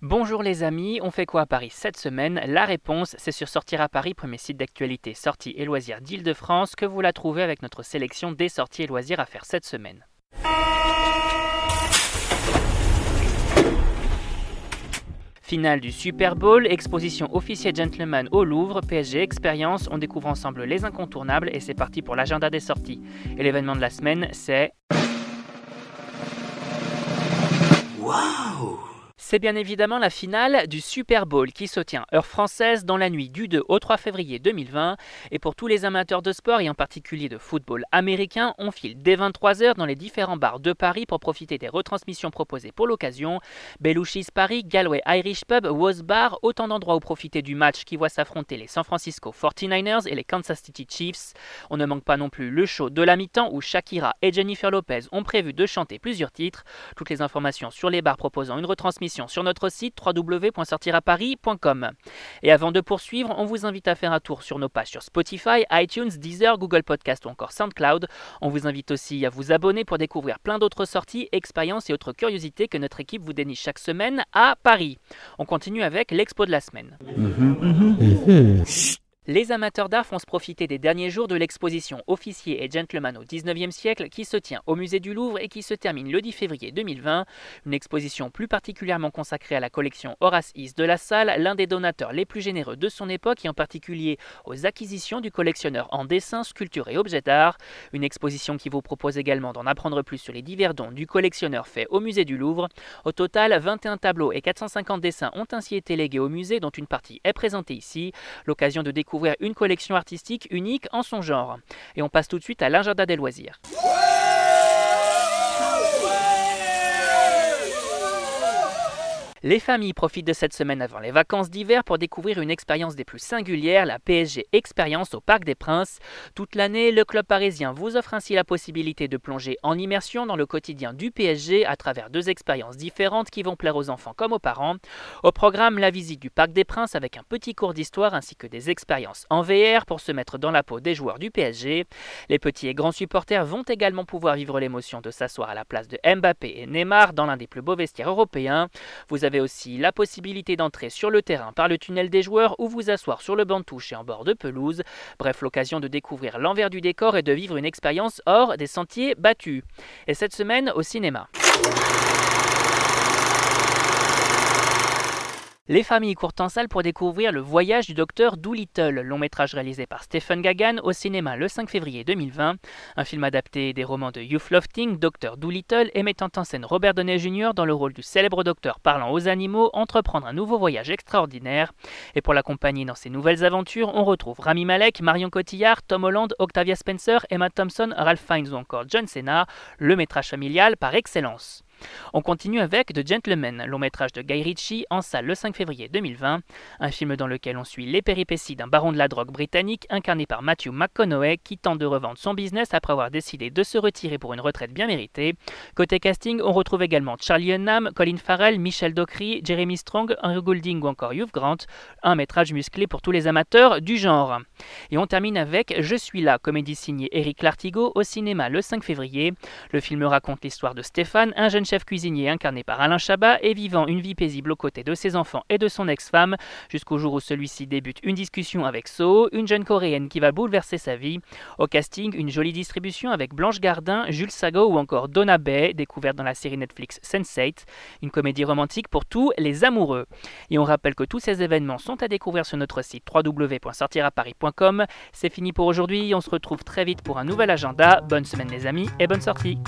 Bonjour les amis, on fait quoi à Paris cette semaine? La réponse, c'est sur Sortir à Paris, premier site d'actualité sorties et loisirs d'Île-de-France, que vous la trouvez avec notre sélection des sorties et loisirs à faire cette semaine. Finale du Super Bowl, exposition officier gentleman au Louvre, PSG Expérience, on découvre ensemble les incontournables et c'est parti pour l'agenda des sorties. Et l'événement de la semaine, c'est... Waouh c'est bien évidemment la finale du Super Bowl qui se tient heure française dans la nuit du 2 au 3 février 2020. Et pour tous les amateurs de sport et en particulier de football américain, on file dès 23h dans les différents bars de Paris pour profiter des retransmissions proposées pour l'occasion. Belushis Paris, Galway Irish Pub, Was Bar, autant d'endroits où profiter du match qui voit s'affronter les San Francisco 49ers et les Kansas City Chiefs. On ne manque pas non plus le show de la mi-temps où Shakira et Jennifer Lopez ont prévu de chanter plusieurs titres. Toutes les informations sur les bars proposant une retransmission sur notre site www.sortiraparis.com. Et avant de poursuivre, on vous invite à faire un tour sur nos pages sur Spotify, iTunes, Deezer, Google Podcast ou encore SoundCloud. On vous invite aussi à vous abonner pour découvrir plein d'autres sorties, expériences et autres curiosités que notre équipe vous déniche chaque semaine à Paris. On continue avec l'expo de la semaine. Les amateurs d'art font se profiter des derniers jours de l'exposition Officier et Gentleman au 19e siècle qui se tient au musée du Louvre et qui se termine le 10 février 2020. Une exposition plus particulièrement consacrée à la collection Horace Is de la salle, l'un des donateurs les plus généreux de son époque et en particulier aux acquisitions du collectionneur en dessin, sculpture et objets d'art. Une exposition qui vous propose également d'en apprendre plus sur les divers dons du collectionneur fait au musée du Louvre. Au total, 21 tableaux et 450 dessins ont ainsi été légués au musée dont une partie est présentée ici. L'occasion de découvrir une collection artistique unique en son genre. Et on passe tout de suite à l'agenda des loisirs. Les familles profitent de cette semaine avant les vacances d'hiver pour découvrir une expérience des plus singulières, la PSG Expérience au Parc des Princes. Toute l'année, le club parisien vous offre ainsi la possibilité de plonger en immersion dans le quotidien du PSG à travers deux expériences différentes qui vont plaire aux enfants comme aux parents. Au programme, la visite du Parc des Princes avec un petit cours d'histoire ainsi que des expériences en VR pour se mettre dans la peau des joueurs du PSG. Les petits et grands supporters vont également pouvoir vivre l'émotion de s'asseoir à la place de Mbappé et Neymar dans l'un des plus beaux vestiaires européens. Vous aussi la possibilité d'entrer sur le terrain par le tunnel des joueurs ou vous asseoir sur le banc de touche et en bord de pelouse. Bref, l'occasion de découvrir l'envers du décor et de vivre une expérience hors des sentiers battus. Et cette semaine au cinéma. Les familles courent en salle pour découvrir Le voyage du docteur Doolittle, long métrage réalisé par Stephen Gagan au cinéma le 5 février 2020. Un film adapté des romans de Hugh Lofting, Docteur Doolittle, et mettant en scène Robert Downey Jr. dans le rôle du célèbre docteur parlant aux animaux, entreprendre un nouveau voyage extraordinaire. Et pour l'accompagner dans ses nouvelles aventures, on retrouve Rami Malek, Marion Cotillard, Tom Holland, Octavia Spencer, Emma Thompson, Ralph Fiennes ou encore John Cena, le métrage familial par excellence. On continue avec The Gentleman, long métrage de Guy Ritchie, en salle le 5 février 2020, un film dans lequel on suit les péripéties d'un baron de la drogue britannique incarné par Matthew McConaughey qui tente de revendre son business après avoir décidé de se retirer pour une retraite bien méritée. Côté casting, on retrouve également Charlie Hunnam, Colin Farrell, Michel Dockery, Jeremy Strong, Henry Goulding ou encore Hugh Grant, un métrage musclé pour tous les amateurs du genre. Et on termine avec Je suis là, comédie signée Eric Lartigot au cinéma le 5 février. Le film raconte l'histoire de Stéphane, un jeune chef cuisinier incarné par Alain Chabat et vivant une vie paisible aux côtés de ses enfants et de son ex-femme, jusqu'au jour où celui-ci débute une discussion avec So, une jeune coréenne qui va bouleverser sa vie. Au casting, une jolie distribution avec Blanche Gardin, Jules Sago ou encore Donna Bay, découverte dans la série Netflix Sense8, une comédie romantique pour tous les amoureux. Et on rappelle que tous ces événements sont à découvrir sur notre site www.sortiraparis.com. C'est fini pour aujourd'hui, on se retrouve très vite pour un nouvel agenda. Bonne semaine les amis et bonne sortie